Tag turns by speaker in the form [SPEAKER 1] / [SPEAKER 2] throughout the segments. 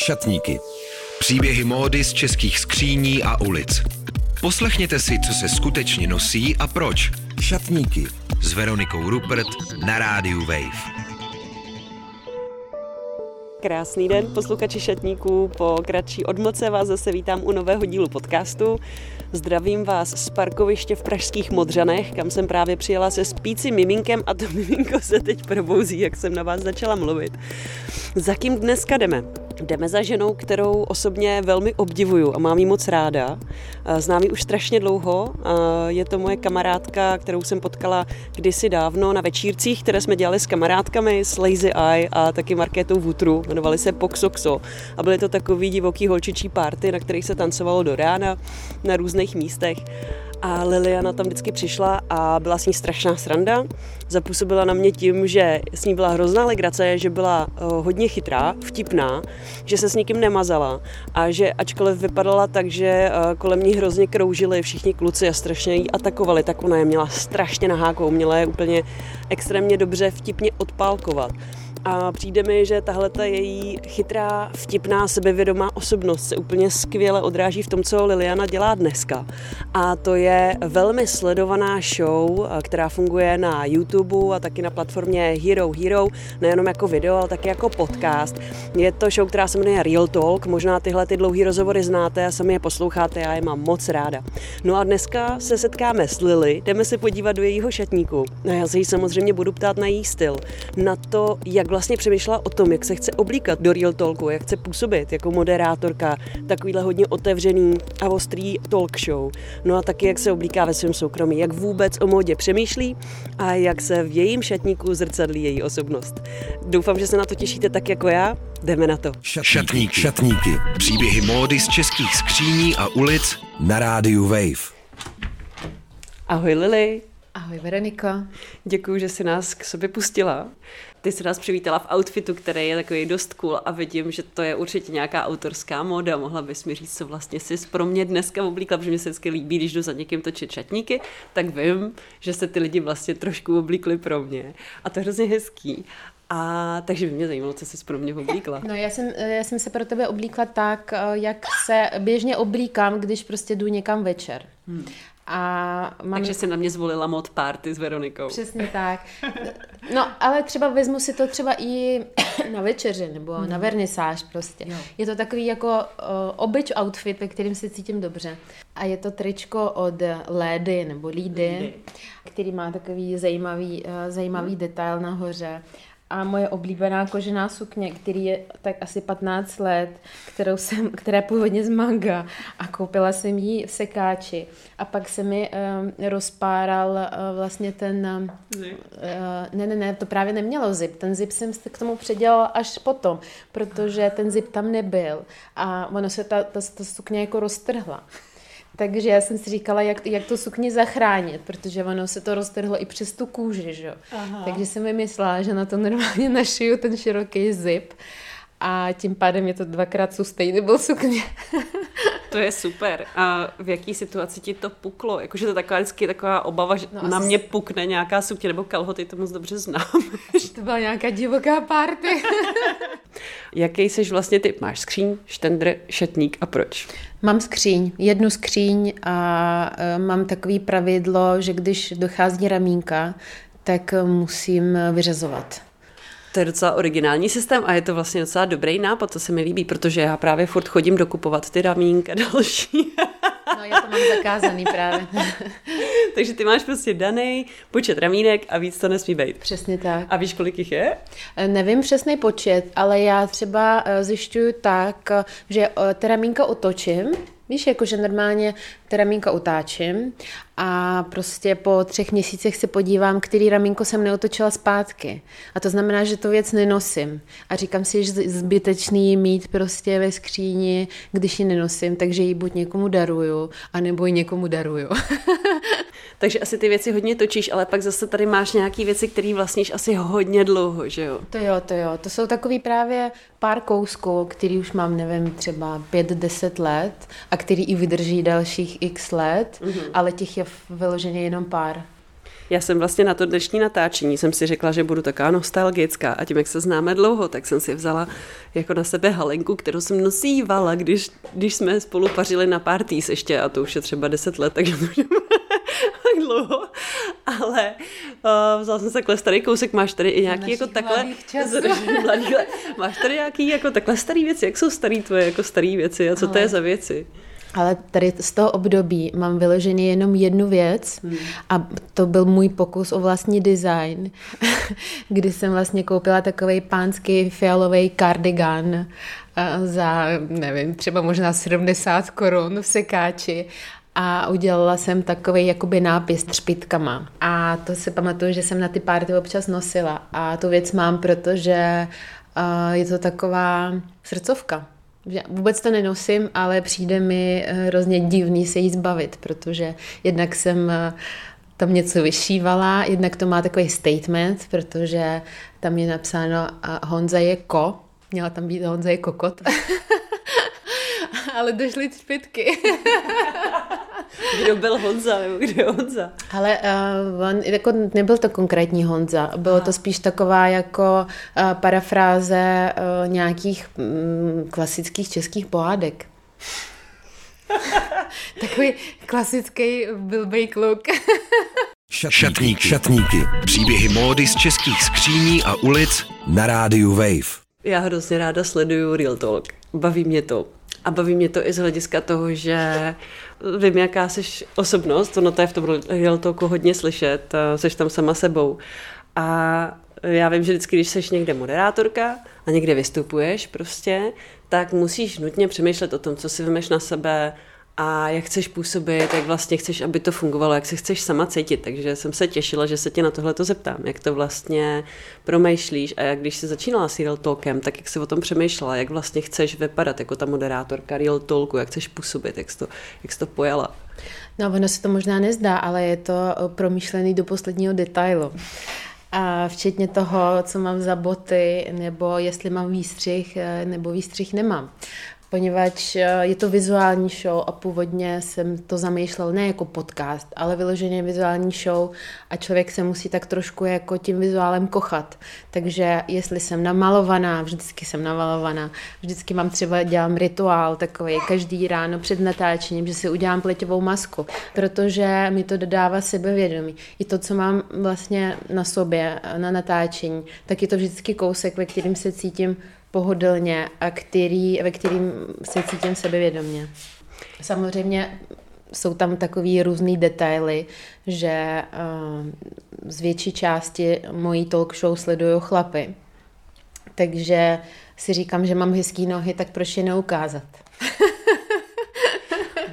[SPEAKER 1] Šatníky. Příběhy módy z českých skříní a ulic. Poslechněte si, co se skutečně nosí a proč. Šatníky. S Veronikou Rupert na rádiu Wave.
[SPEAKER 2] Krásný den, posluchači šatníků. Po kratší odmoce vás zase vítám u nového dílu podcastu. Zdravím vás z parkoviště v Pražských Modřanech, kam jsem právě přijela se spícím miminkem a to miminko se teď probouzí, jak jsem na vás začala mluvit. Za kým dneska jdeme? Jdeme za ženou, kterou osobně velmi obdivuju a mám ji moc ráda. Znám ji už strašně dlouho. Je to moje kamarádka, kterou jsem potkala kdysi dávno na večírcích, které jsme dělali s kamarádkami, s Lazy Eye a taky Markétou Vutru. Jmenovali se Poxoxo. A byly to takový divoký holčičí párty, na kterých se tancovalo do rána na různých místech. A Liliana tam vždycky přišla a byla s ní strašná sranda. Zapůsobila na mě tím, že s ní byla hrozná legrace, že byla uh, hodně chytrá, vtipná, že se s nikým nemazala a že ačkoliv vypadala tak, že uh, kolem ní hrozně kroužili všichni kluci a strašně jí atakovali, tak ona je měla strašně na háku, měla je úplně extrémně dobře vtipně odpálkovat. A přijde mi, že tahle ta její chytrá, vtipná, sebevědomá osobnost se úplně skvěle odráží v tom, co Liliana dělá dneska. A to je velmi sledovaná show, která funguje na YouTube a taky na platformě Hero Hero, nejenom jako video, ale taky jako podcast. Je to show, která se jmenuje Real Talk, možná tyhle ty dlouhé rozhovory znáte a sami je posloucháte, já je mám moc ráda. No a dneska se setkáme s Lily, jdeme se podívat do jejího šatníku. A já se jí samozřejmě budu ptát na její styl, na to, jak vlastně přemýšlela o tom, jak se chce oblíkat do Real Talku, jak chce působit jako moderátorka, takovýhle hodně otevřený a ostrý talk show. No a taky, jak se oblíká ve svém soukromí, jak vůbec o módě přemýšlí a jak se v jejím šatníku zrcadlí její osobnost. Doufám, že se na to těšíte tak jako já. Jdeme na to.
[SPEAKER 1] Šatníky. Šatníky. Příběhy módy z českých skříní a ulic na rádiu Wave.
[SPEAKER 2] Ahoj Lily.
[SPEAKER 3] Ahoj Veronika.
[SPEAKER 2] Děkuji, že jsi nás k sobě pustila. Ty jsi nás přivítala v outfitu, který je takový dost cool a vidím, že to je určitě nějaká autorská móda. Mohla bys mi říct, co vlastně jsi pro mě dneska oblíkla, protože mi se vždycky líbí, když jdu za někým točit čatníky, tak vím, že se ty lidi vlastně trošku oblíkli pro mě. A to je hrozně hezký. A takže by mě zajímalo, co jsi pro mě oblíkla.
[SPEAKER 3] No já jsem, já jsem se pro tebe oblíkla tak, jak se běžně oblíkám, když prostě jdu někam večer. Hmm.
[SPEAKER 2] A mám... Takže si na mě zvolila mod party s Veronikou.
[SPEAKER 3] Přesně tak. No, ale třeba vezmu si to třeba i na večeři nebo hmm. na vernisáž prostě. Jo. Je to takový jako uh, obyč outfit, ve kterým se cítím dobře. A je to tričko od Lady nebo Lídy, který má takový zajímavý, uh, zajímavý hmm. detail nahoře a moje oblíbená kožená sukně, který je tak asi 15 let, kterou jsem, která je původně z manga a koupila jsem ji v sekáči. A pak se mi um, rozpáral uh, vlastně ten uh, ne, ne, ne, to právě nemělo zip, ten zip jsem k tomu předělala až potom, protože ten zip tam nebyl. A ono se ta, ta, ta sukně jako roztrhla. Takže já jsem si říkala, jak, jak to sukni zachránit, protože ono se to roztrhlo i přes tu kůži, že? Aha. Takže jsem vymyslela, že na to normálně našiju ten široký zip a tím pádem je to dvakrát sustainable sukně.
[SPEAKER 2] to je super. A v jaký situaci ti to puklo? Jakože to taková vždycky taková obava, že no, na mě pukne nějaká sukně nebo kalhoty, to moc dobře znám.
[SPEAKER 3] to byla nějaká divoká party.
[SPEAKER 2] Jaký jsi vlastně ty? Máš skříň, štendr, šatník a proč?
[SPEAKER 3] Mám skříň, jednu skříň a e, mám takový pravidlo, že když dochází ramínka, tak musím vyřazovat.
[SPEAKER 2] To je docela originální systém a je to vlastně docela dobrý nápad, to se mi líbí, protože já právě furt chodím dokupovat ty ramínka další.
[SPEAKER 3] No, já to mám zakázaný právě.
[SPEAKER 2] Takže ty máš prostě daný počet ramínek a víc to nesmí být.
[SPEAKER 3] Přesně tak.
[SPEAKER 2] A víš, kolik jich je?
[SPEAKER 3] Eh, nevím přesný počet, ale já třeba eh, zjišťuju tak, eh, že ty ramínka otočím, Víš, jakože normálně ty ramínka utáčím a prostě po třech měsících se podívám, který ramínko jsem neotočila zpátky. A to znamená, že to věc nenosím. A říkám si, že zbytečný mít prostě ve skříni, když ji nenosím, takže ji buď někomu daruju, anebo ji někomu daruju.
[SPEAKER 2] Takže asi ty věci hodně točíš, ale pak zase tady máš nějaké věci, které vlastníš asi hodně dlouho, že jo?
[SPEAKER 3] To jo, to jo. To jsou takový právě pár kousků, který už mám, nevím, třeba 5-10 let a který i vydrží dalších x let, mm-hmm. ale těch je vyloženě jenom pár.
[SPEAKER 2] Já jsem vlastně na to dnešní natáčení jsem si řekla, že budu taková nostalgická a tím, jak se známe dlouho, tak jsem si vzala jako na sebe halenku, kterou jsem nosívala, když, když jsme spolu pařili na parties ještě a to už je třeba 10 let, takže to už dlouho, ale uh, vzala jsem se takhle starý kousek, máš tady i nějaký jako takhle, mladých, máš tady nějaký jako takhle starý věci, jak jsou starý tvoje jako starý věci a co ale, to je za věci?
[SPEAKER 3] Ale tady z toho období mám vyloženě jenom jednu věc hmm. a to byl můj pokus o vlastní design, kdy jsem vlastně koupila takový pánský fialový kardigan za, nevím, třeba možná 70 korun v sekáči a udělala jsem takový jakoby nápis třpitkama. A to si pamatuju, že jsem na ty párty občas nosila. A tu věc mám, protože uh, je to taková srdcovka. Vůbec to nenosím, ale přijde mi eh, hrozně divný se jí zbavit, protože jednak jsem eh, tam něco vyšívala, jednak to má takový statement, protože tam je napsáno Honza je ko, měla tam být Honza je kokot. ale došly třpitky.
[SPEAKER 2] kdo byl Honza, nebo kdo je Honza?
[SPEAKER 3] Ale uh, on, jako nebyl to konkrétní Honza, bylo Aha. to spíš taková jako uh, parafráze uh, nějakých um, klasických českých pohádek. Takový klasický blbej kluk.
[SPEAKER 1] Šatníky. Šatníky. Příběhy módy z českých skříní a ulic na rádiu Wave.
[SPEAKER 2] Já hrozně ráda sleduju Real Talk. Baví mě to. A baví mě to i z hlediska toho, že vím, jaká jsi osobnost, ono to je v tom Real Talku hodně slyšet, jsi tam sama sebou. A já vím, že vždycky, když jsi někde moderátorka a někde vystupuješ prostě, tak musíš nutně přemýšlet o tom, co si vymeš na sebe, a jak chceš působit, jak vlastně chceš, aby to fungovalo, jak se chceš sama cítit. Takže jsem se těšila, že se tě na tohle to zeptám, jak to vlastně promýšlíš a jak když jsi začínala s Real Talkem, tak jak jsi o tom přemýšlela, jak vlastně chceš vypadat jako ta moderátorka Real Talku, jak chceš působit, jak jsi to, jak jsi to pojala.
[SPEAKER 3] No, ono se to možná nezdá, ale je to promyšlený do posledního detailu. A včetně toho, co mám za boty, nebo jestli mám výstřih, eh, nebo výstřih nemám poněvadž eh, je to vizuální show a původně jsem to zamýšlel ne jako podcast, ale vyloženě vizuální show a člověk se musí tak trošku jako tím vizuálem kochat. Takže jestli jsem namalovaná, vždycky jsem namalovaná, vždycky mám třeba, dělám rituál takový každý ráno před natáčením, že si udělám pleťovou masku, protože mi to dodává sebevědomí. I to, co mám vlastně na sobě, na natáčení, tak je to vždycky kousek, ve kterým se cítím pohodlně a který, ve kterým se cítím sebevědomně. Samozřejmě jsou tam takový různý detaily, že uh, z větší části mojí talk show sledují chlapy. Takže si říkám, že mám hezký nohy, tak proč je neukázat?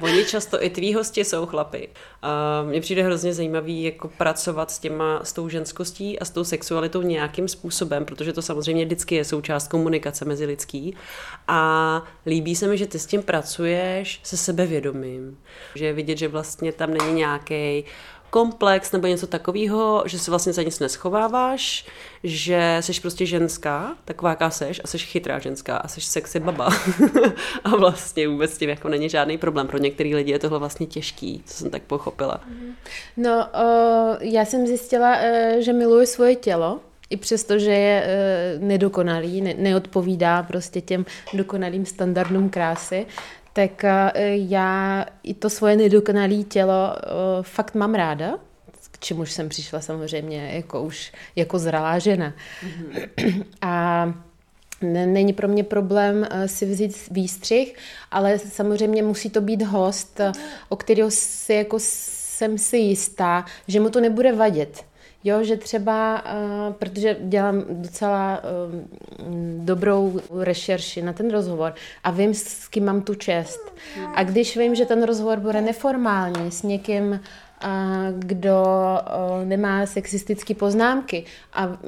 [SPEAKER 2] Oni často i tví hosti jsou chlapy. A mně přijde hrozně zajímavý jako pracovat s těma, s tou ženskostí a s tou sexualitou nějakým způsobem, protože to samozřejmě vždycky je součást komunikace mezi lidský. A líbí se mi, že ty s tím pracuješ se sebevědomím. Že je vidět, že vlastně tam není nějaký komplex nebo něco takového, že se vlastně za nic neschováváš, že jsi prostě ženská, taková jaká seš a jsi chytrá ženská a jsi sexy baba. a vlastně vůbec s tím jako není žádný problém. Pro některý lidi je tohle vlastně těžký, co jsem tak pochopila.
[SPEAKER 3] No, uh, já jsem zjistila, uh, že miluji svoje tělo, i přesto, že je uh, nedokonalý, ne, neodpovídá prostě těm dokonalým standardům krásy, tak eh, já i to svoje nedokonalé tělo eh, fakt mám ráda, k čemuž jsem přišla samozřejmě jako už jako zralá žena. Mm-hmm. A Není pro mě problém eh, si vzít výstřih, ale samozřejmě musí to být host, o kterého si jako jsem si jistá, že mu to nebude vadit. Jo, že třeba, uh, protože dělám docela uh, dobrou rešerši na ten rozhovor a vím, s kým mám tu čest. A když vím, že ten rozhovor bude neformální s někým, kdo nemá sexistické poznámky a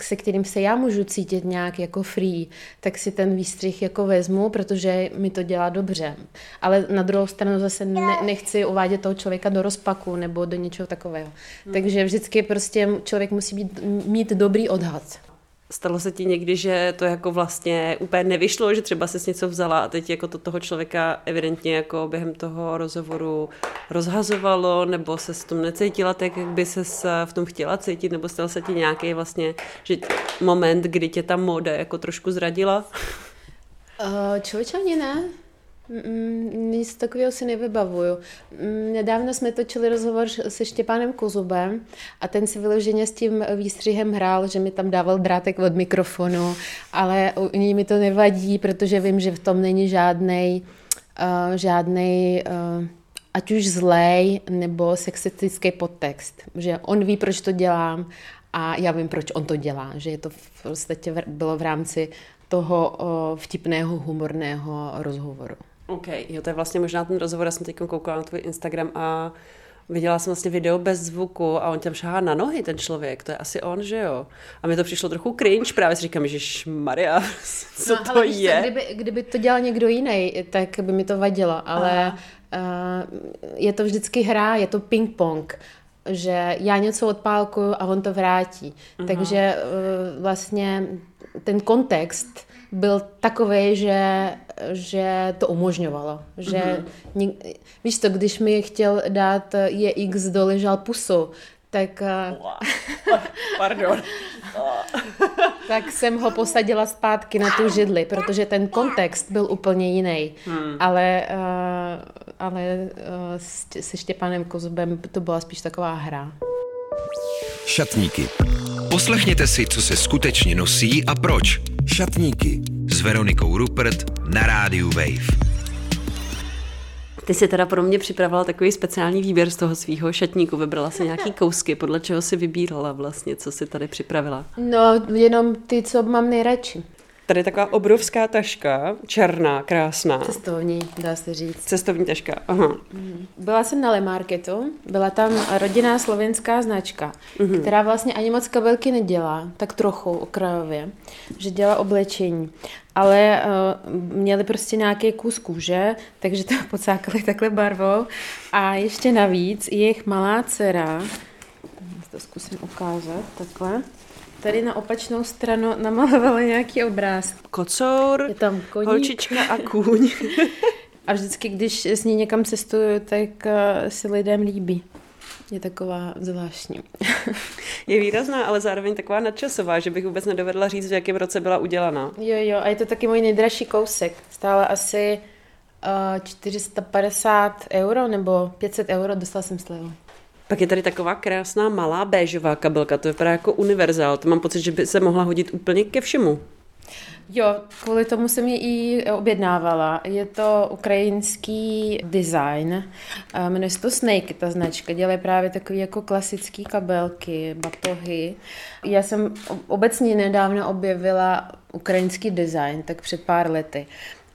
[SPEAKER 3] se kterým se já můžu cítit nějak jako free, tak si ten výstřih jako vezmu, protože mi to dělá dobře. Ale na druhou stranu zase ne, nechci uvádět toho člověka do rozpaku nebo do něčeho takového. Hmm. Takže vždycky prostě člověk musí být, mít dobrý odhad.
[SPEAKER 2] Stalo se ti někdy, že to jako vlastně úplně nevyšlo, že třeba jsi něco vzala a teď jako to toho člověka evidentně jako během toho rozhovoru rozhazovalo, nebo se s tom necítila tak, jak by se v tom chtěla cítit, nebo stal se ti nějaký vlastně že moment, kdy tě ta móda jako trošku zradila?
[SPEAKER 3] Uh, člověče ani ne. Nic takového si nevybavuju. Nedávno jsme točili rozhovor se Štěpánem Kozubem a ten si vyloženě s tím výstřihem hrál, že mi tam dával drátek od mikrofonu, ale u ní mi to nevadí, protože vím, že v tom není žádný uh, žádnej uh, ať už zlej nebo sexistický podtext. Že on ví, proč to dělám a já vím, proč on to dělá. Že je to v podstatě bylo v rámci toho uh, vtipného, humorného rozhovoru.
[SPEAKER 2] OK, jo, to je vlastně možná ten rozhovor, já jsem teď koukala na tvůj Instagram a viděla jsem vlastně video bez zvuku a on tam šahá na nohy, ten člověk, to je asi on, že jo? A mi to přišlo trochu cringe, právě si říkám, že Maria, co no, to je?
[SPEAKER 3] Co, kdyby, kdyby to dělal někdo jiný, tak by mi to vadilo, ale uh, je to vždycky hra, je to ping-pong že já něco odpálkuju a on to vrátí. Uh-huh. Takže uh, vlastně ten kontext byl takový, že, že to umožňovalo. Že, mm-hmm. víš to, když mi chtěl dát je X doležal pusu, tak... Eh,
[SPEAKER 2] Pardon.
[SPEAKER 3] tak jsem ho posadila zpátky na tu židli, protože ten kontext byl úplně jiný. Hmm. Ale, uh, ale se Štěpánem Kozubem to byla spíš taková hra.
[SPEAKER 1] Šatníky. Poslechněte si, co se skutečně nosí a proč. Šatníky Veronikou Rupert na rádiu Wave.
[SPEAKER 2] Ty jsi teda pro mě připravila takový speciální výběr z toho svého šatníku. Vybrala si nějaký kousky, podle čeho si vybírala vlastně, co si tady připravila?
[SPEAKER 3] No, jenom ty, co mám nejradši.
[SPEAKER 2] Tady je taková obrovská taška, černá, krásná.
[SPEAKER 3] Cestovní, dá se říct.
[SPEAKER 2] Cestovní taška, aha.
[SPEAKER 3] Byla jsem na Lemarketu, byla tam rodinná slovenská značka, uh-huh. která vlastně ani moc kabelky nedělá, tak trochu okrajově, že dělá oblečení. Ale uh, měli prostě nějaký kus kůže, takže to pocákali takhle barvou. A ještě navíc jejich malá dcera, to zkusím ukázat takhle, tady na opačnou stranu namalovala nějaký obráz.
[SPEAKER 2] Kocour,
[SPEAKER 3] je tam koník.
[SPEAKER 2] holčička a kůň.
[SPEAKER 3] a vždycky, když s ní někam cestuju, tak uh, se lidem líbí. Je taková zvláštní.
[SPEAKER 2] je výrazná, ale zároveň taková nadčasová, že bych vůbec nedovedla říct, v jakém roce byla udělaná.
[SPEAKER 3] Jo, jo, a je to taky můj nejdražší kousek. Stála asi uh, 450 euro nebo 500 euro, dostala jsem slevu.
[SPEAKER 2] Pak je tady taková krásná malá béžová kabelka, to vypadá jako univerzál, to mám pocit, že by se mohla hodit úplně ke všemu.
[SPEAKER 3] Jo, kvůli tomu jsem ji i objednávala. Je to ukrajinský design, jmenuje se to Snake, ta značka. Dělají právě takové jako klasické kabelky, batohy. Já jsem obecně nedávno objevila ukrajinský design, tak před pár lety.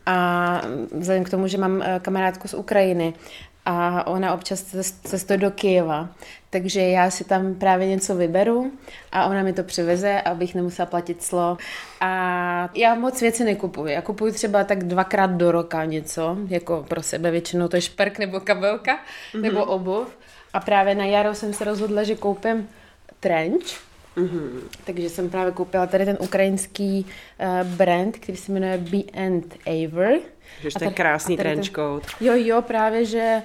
[SPEAKER 3] A vzhledem k tomu, že mám eh, kamarádku z Ukrajiny, a ona občas cestuje do Kyjeva, takže já si tam právě něco vyberu a ona mi to přiveze, abych nemusela platit slo. A já moc věci nekupuji. Já kupuji třeba tak dvakrát do roka něco, jako pro sebe většinou to je šperk nebo kabelka, mm-hmm. nebo obuv. A právě na jaro jsem se rozhodla, že koupím trench, Mm-hmm. Takže jsem právě koupila tady ten ukrajinský uh, brand, který se jmenuje Be and Aver.
[SPEAKER 2] Že to je krásný trench coat.
[SPEAKER 3] Jo, jo, právě, že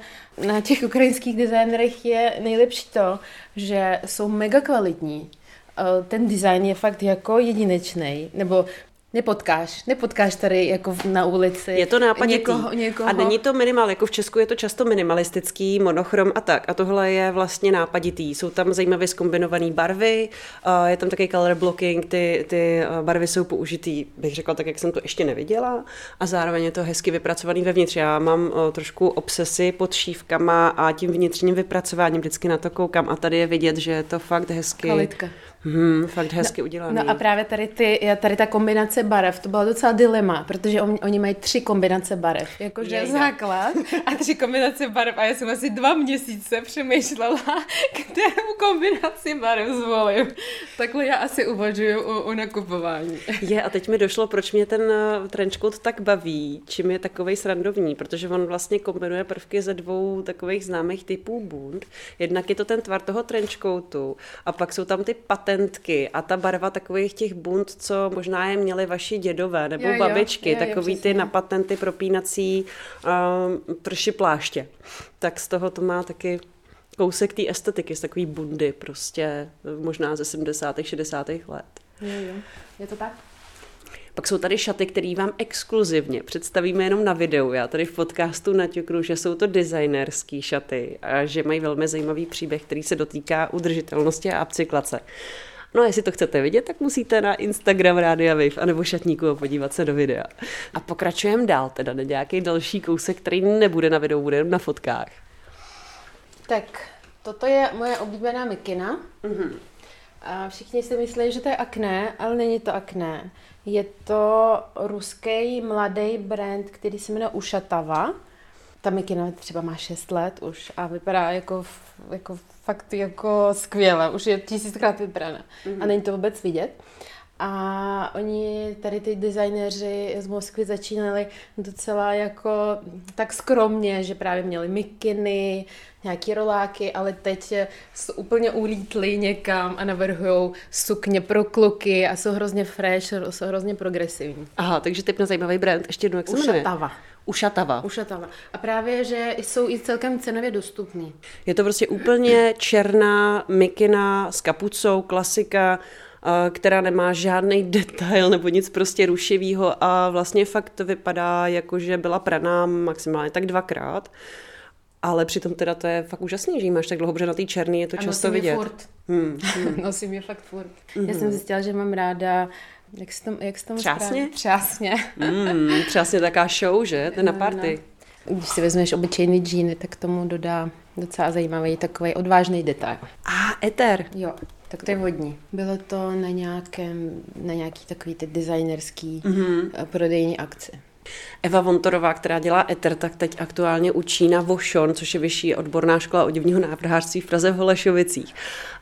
[SPEAKER 3] na těch ukrajinských designerech je nejlepší to, že jsou mega kvalitní. Eh, ten design je fakt jako jedinečný, nebo nepotkáš, nepotkáš tady jako na ulici.
[SPEAKER 2] Je to nápaditý. Někoho, někoho. A není to minimal, jako v Česku je to často minimalistický, monochrom a tak. A tohle je vlastně nápaditý. Jsou tam zajímavě zkombinované barvy, je tam taky color blocking, ty, ty barvy jsou použitý, bych řekla tak, jak jsem to ještě neviděla. A zároveň je to hezky vypracovaný vevnitř. Já mám trošku obsesy pod šívkama a tím vnitřním vypracováním vždycky na to koukám a tady je vidět, že je to fakt hezky.
[SPEAKER 3] Kvalitka.
[SPEAKER 2] Hmm, fakt hezky no, udělaný.
[SPEAKER 3] No a právě tady, ty, tady ta kombinace barev, to byla docela dilema, protože on, oni mají tři kombinace barev, jakože Jejda. základ a tři kombinace barev a já jsem asi dva měsíce přemýšlela, kterou kombinaci barev zvolím. Takhle já asi uvažuji o, o nakupování.
[SPEAKER 2] Je a teď mi došlo, proč mě ten eh, trenchcoat tak baví, čím je takovej srandovní, protože on vlastně kombinuje prvky ze dvou takových známých typů bund. Jednak je to ten tvar toho trenchcoatu a pak jsou tam ty paty patentky a ta barva takových těch bunt, co možná je měli vaši dědové nebo
[SPEAKER 3] Jo, jo,
[SPEAKER 2] babičky,
[SPEAKER 3] jo, jo,
[SPEAKER 2] takový ty
[SPEAKER 3] přesně.
[SPEAKER 2] na patenty propínací um, prši pláště. Tak z toho to má taky kousek té estetiky, z takový bundy prostě možná ze 70. 60. let.
[SPEAKER 3] Jo, jo. Je to tak?
[SPEAKER 2] Pak jsou tady šaty, které vám exkluzivně představíme jenom na videu. Já tady v podcastu naťuknu, že jsou to designerský šaty a že mají velmi zajímavý příběh, který se dotýká udržitelnosti a upcyklace. No a jestli to chcete vidět, tak musíte na Instagram Rádia Wave anebo šatníku a podívat se do videa. A pokračujeme dál, teda na nějaký další kousek, který nebude na videu, bude jenom na fotkách.
[SPEAKER 3] Tak, toto je moje oblíbená mikina. Mm-hmm. A všichni si myslí, že to je akné, ale není to akné. Je to ruský mladý brand, který se jmenuje Ušatava. Ta mikina třeba má 6 let už a vypadá jako, jako fakt jako skvěle. Už je tisíckrát vybraná. Mm-hmm. A není to vůbec vidět. A oni, tady ty designéři z Moskvy začínali docela jako tak skromně, že právě měli mikiny, nějaký roláky, ale teď jsou úplně ulítli někam a navrhují sukně pro kluky a jsou hrozně fresh, jsou hrozně progresivní.
[SPEAKER 2] Aha, takže typ na zajímavý brand. Ještě jednou, jak se jmenuje?
[SPEAKER 3] Ušatava.
[SPEAKER 2] Ušatava.
[SPEAKER 3] Ušatava. A právě, že jsou i celkem cenově dostupný.
[SPEAKER 2] Je to prostě úplně černá mikina s kapucou, klasika, která nemá žádný detail nebo nic prostě rušivého a vlastně fakt vypadá jako, že byla praná maximálně tak dvakrát. Ale přitom teda to je fakt úžasný, že jí máš tak dlouho, protože na té černý je to
[SPEAKER 3] A
[SPEAKER 2] často vidět.
[SPEAKER 3] Furt.
[SPEAKER 2] Hmm.
[SPEAKER 3] nosím je fakt furt. Já jsem zjistila, že mám ráda jak se tomu, jak se tomu
[SPEAKER 2] Třásně?
[SPEAKER 3] správně- Třásně.
[SPEAKER 2] Hmm, přesně taká show, že? To je na party.
[SPEAKER 3] Když si vezmeš obyčejný džíny, tak tomu dodá docela zajímavý takový odvážný detail.
[SPEAKER 2] A eter.
[SPEAKER 3] Jo, tak to je vodní. Bylo to na nějakém, na nějaký takový ty designerský mm-hmm. prodejní akci.
[SPEAKER 2] Eva Vontorová, která dělá Ether, tak teď aktuálně učí na Vošon, což je vyšší odborná škola oděvního návrhářství v Praze v Holešovicích.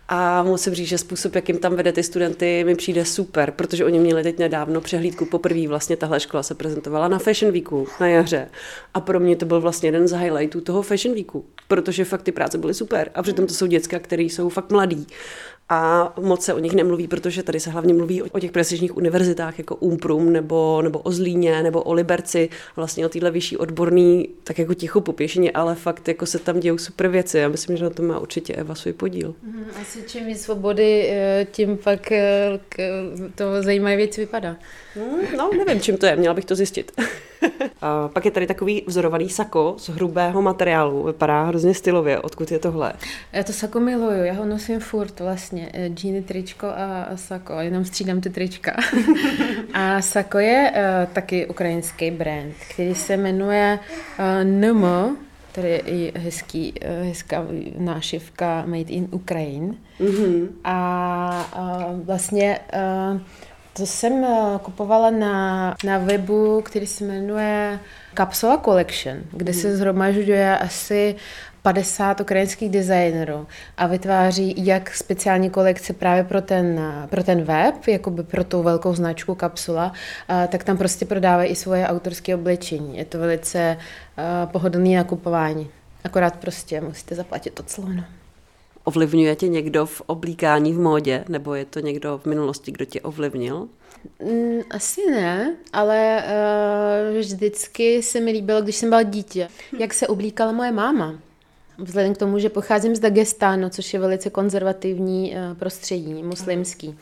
[SPEAKER 2] A musím říct, že způsob, jakým tam vede ty studenty, mi přijde super, protože oni měli teď nedávno přehlídku poprvé. Vlastně tahle škola se prezentovala na Fashion Weeku na jaře. A pro mě to byl vlastně jeden z highlightů toho Fashion Weeku, protože fakt ty práce byly super. A přitom to jsou děcka, které jsou fakt mladí. A moc se o nich nemluví, protože tady se hlavně mluví o těch prestižních univerzitách jako Umprum nebo, nebo o Zlíně nebo o Liberci, vlastně o téhle vyšší odborný, tak jako ticho po pěšině, ale fakt jako se tam dějou super věci. Já myslím, že na to má určitě Eva svůj podíl.
[SPEAKER 3] Asi čím víc svobody, eh, tím pak eh, k- to zajímavé věc vypadá.
[SPEAKER 2] Hmm, no, nevím, čím to je, měla bych to zjistit. A pak je tady takový vzorovaný sako z hrubého materiálu, vypadá hrozně stylově. Odkud je tohle?
[SPEAKER 3] Já to sako miluju, já ho nosím furt vlastně, eh, džíny, tričko a, a sako, jenom střídám ty trička. a sako je uh, taky ukrajinský brand, který se jmenuje uh, NM, tady je i hezký, hezká nášivka Made in Ukraine. Mm-hmm. A uh, vlastně uh, to jsem uh, kupovala na, na webu, který se jmenuje Capsula Collection, kde se zhromažďuje asi 50 ukrajinských designerů a vytváří jak speciální kolekce právě pro ten, pro ten web, jakoby pro tu velkou značku kapsula, a tak tam prostě prodávají i svoje autorské oblečení. Je to velice pohodlný nakupování. Akorát prostě musíte zaplatit to clo.
[SPEAKER 2] Ovlivňuje tě někdo v oblíkání v módě, nebo je to někdo v minulosti, kdo tě ovlivnil?
[SPEAKER 3] Mm, asi ne, ale uh, vždycky se mi líbilo, když jsem byla dítě, jak se oblíkala moje máma. Vzhledem k tomu, že pocházím z Dagestánu, což je velice konzervativní uh, prostředí, muslimský.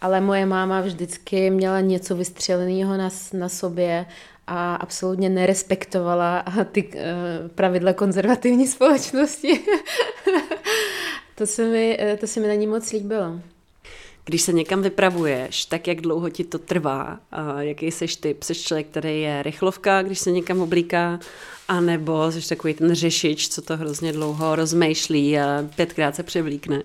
[SPEAKER 3] Ale moje máma vždycky měla něco vystřeleného na, na sobě a absolutně nerespektovala ty uh, pravidla konzervativní společnosti. to, se mi, eh, to se mi na ní moc líbilo.
[SPEAKER 2] Když se někam vypravuješ, tak jak dlouho ti to trvá? A jaký seš typ? Seš člověk, který je rychlovka, když se někam oblíká? A nebo jsi takový ten řešič, co to hrozně dlouho rozmýšlí a pětkrát se převlíkne?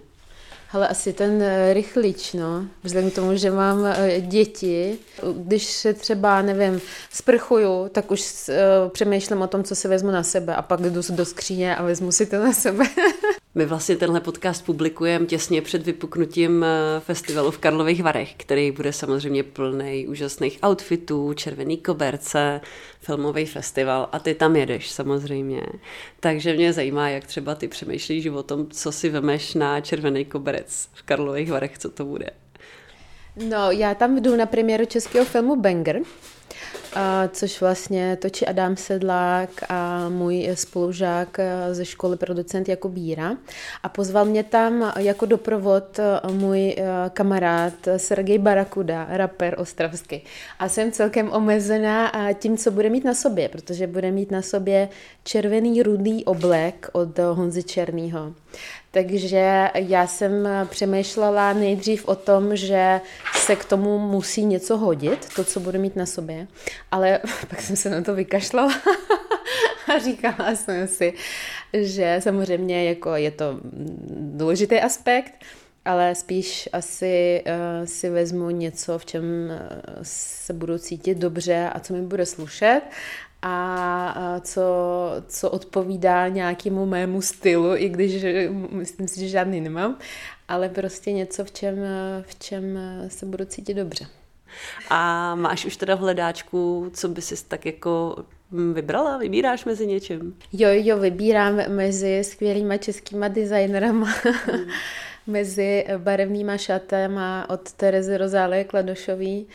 [SPEAKER 3] Ale asi ten eh, rychlič, no. Vzhledem k tomu, že mám eh, děti, když se třeba, nevím, sprchuju, tak už uh, přemýšlím o tom, co si vezmu na sebe a pak jdu do skříně a vezmu si to na sebe.
[SPEAKER 2] My vlastně tenhle podcast publikujeme těsně před vypuknutím eh, festivalu v Karlových Varech, který bude samozřejmě plný úžasných outfitů, červený koberce, filmový festival a ty tam jedeš samozřejmě. Takže mě zajímá, jak třeba ty přemýšlíš o tom, co si vemeš na červený koberec v Karlových Varech, co to bude.
[SPEAKER 3] No, já tam jdu na premiéru českého filmu Banger, což vlastně točí Adam Sedlák a můj spolužák ze školy producent jako Bíra. A pozval mě tam jako doprovod můj kamarád Sergej Barakuda, rapper ostravský. A jsem celkem omezená tím, co bude mít na sobě, protože bude mít na sobě červený rudý oblek od Honzy Černýho. Takže já jsem přemýšlela nejdřív o tom, že se k tomu musí něco hodit, to, co budu mít na sobě, ale pak jsem se na to vykašlala a říkala jsem si, že samozřejmě jako je to důležitý aspekt, ale spíš asi uh, si vezmu něco, v čem se budu cítit dobře a co mi bude slušet a co, co odpovídá nějakému mému stylu, i když myslím si, že žádný nemám, ale prostě něco, v čem, v čem se budu cítit dobře.
[SPEAKER 2] A máš už teda v hledáčku, co by si tak jako vybrala? Vybíráš mezi něčím?
[SPEAKER 3] Jo, jo, vybírám mezi skvělýma českýma designerama. Hmm. mezi barevnýma šatama od Terezy Rozálie Kladošový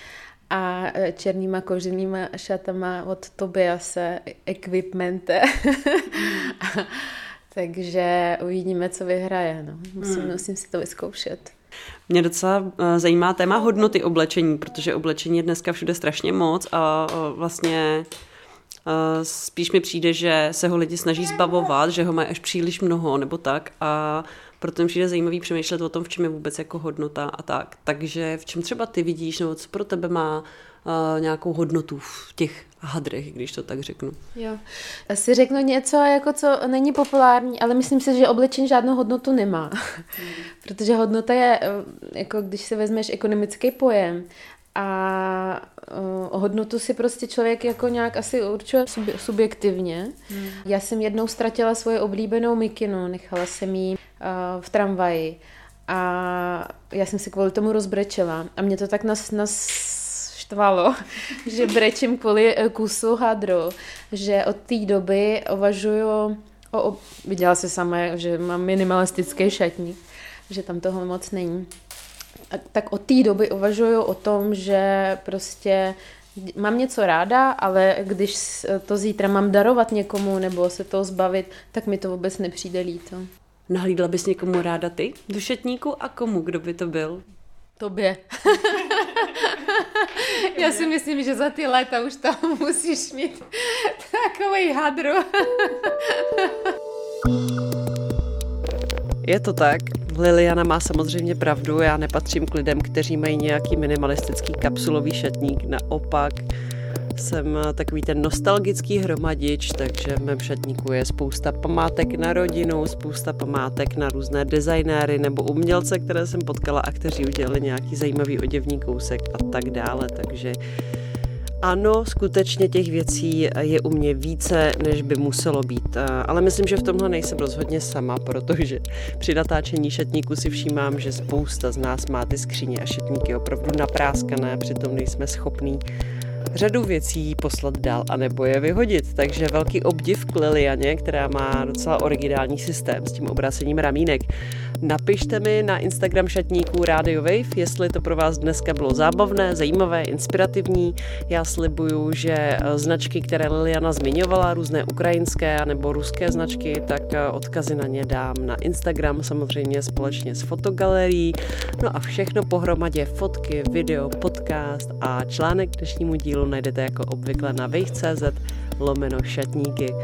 [SPEAKER 3] a e, černýma koženýma šatama od Tobiase Equipmente. Mm. Takže uvidíme, co vyhraje. No. Musím, mm. musím si to vyzkoušet.
[SPEAKER 2] Mě docela e, zajímá téma hodnoty oblečení, protože oblečení je dneska všude strašně moc a vlastně e, spíš mi přijde, že se ho lidi snaží zbavovat, že ho mají až příliš mnoho nebo tak a proto mi přijde zajímavý přemýšlet o tom, v čem je vůbec jako hodnota a tak. Takže v čem třeba ty vidíš, nebo co pro tebe má uh, nějakou hodnotu v těch hadrech, když to tak řeknu.
[SPEAKER 3] Jo. Asi řeknu něco, jako co není populární, ale myslím si, že oblečení žádnou hodnotu nemá. Hmm. Protože hodnota je, eh, jako když si vezmeš ekonomický pojem a uh, hodnotu si prostě člověk jako nějak asi určuje subjektivně. Hmm. Já jsem jednou ztratila svoji oblíbenou mikinu, nechala jsem ji uh, v tramvaji a já jsem si kvůli tomu rozbrečela a mě to tak nas, nas štvalo, že brečím kvůli eh, kusu hadru, že od té doby uvažuju, o, o, viděla se sama, že mám minimalistický šatník, že tam toho moc není tak od té doby uvažuju o tom, že prostě mám něco ráda, ale když to zítra mám darovat někomu nebo se toho zbavit, tak mi to vůbec nepřijde líto.
[SPEAKER 2] Nahlídla bys někomu ráda ty do šatníku a komu, kdo by to byl?
[SPEAKER 3] Tobě. Já si myslím, že za ty léta už tam musíš mít takový hadru.
[SPEAKER 2] Je to tak. Liliana má samozřejmě pravdu, já nepatřím k lidem, kteří mají nějaký minimalistický kapsulový šatník, naopak jsem takový ten nostalgický hromadič, takže v mém šatníku je spousta památek na rodinu, spousta památek na různé designéry nebo umělce, které jsem potkala a kteří udělali nějaký zajímavý oděvní kousek a tak dále, takže ano, skutečně těch věcí je u mě více, než by muselo být, ale myslím, že v tomhle nejsem rozhodně sama, protože při natáčení šatníku si všímám, že spousta z nás má ty skříně a šatníky opravdu napráskané, přitom nejsme schopní řadu věcí poslat dál a nebo je vyhodit. Takže velký obdiv k Lilianě, která má docela originální systém s tím obracením ramínek. Napište mi na Instagram šatníků Radio Wave, jestli to pro vás dneska bylo zábavné, zajímavé, inspirativní. Já slibuju, že eh, značky, které Liliana zmiňovala, různé ukrajinské nebo ruské značky, tak eh, odkazy na ně dám na Instagram, samozřejmě společně s fotogalerií. No a všechno pohromadě fotky, video, podcast a článek dnešnímu dílu najdete jako obvykle na wave.cz lomeno šatníky.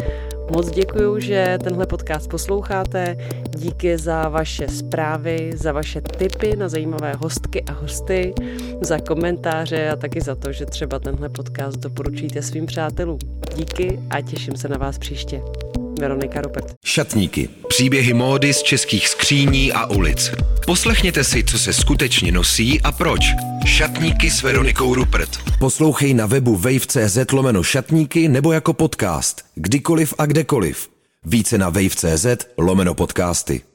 [SPEAKER 2] Moc děkuji, že tenhle podcast posloucháte. Díky za vaše zprávy, za vaše tipy na zajímavé hostky a hosty, za komentáře a taky za to, že třeba tenhle podcast doporučíte svým přátelům. Díky a těším se na vás příště. Veronika Rupert.
[SPEAKER 1] Šatníky. Příběhy módy z českých skříní a ulic. Poslechněte si, co se skutečně nosí a proč. Šatníky s Veronikou Rupert. Poslouchej na webu wave.cz lomeno šatníky nebo jako podcast. Kdykoliv a kdekoliv. Více na wave.cz lomeno podcasty.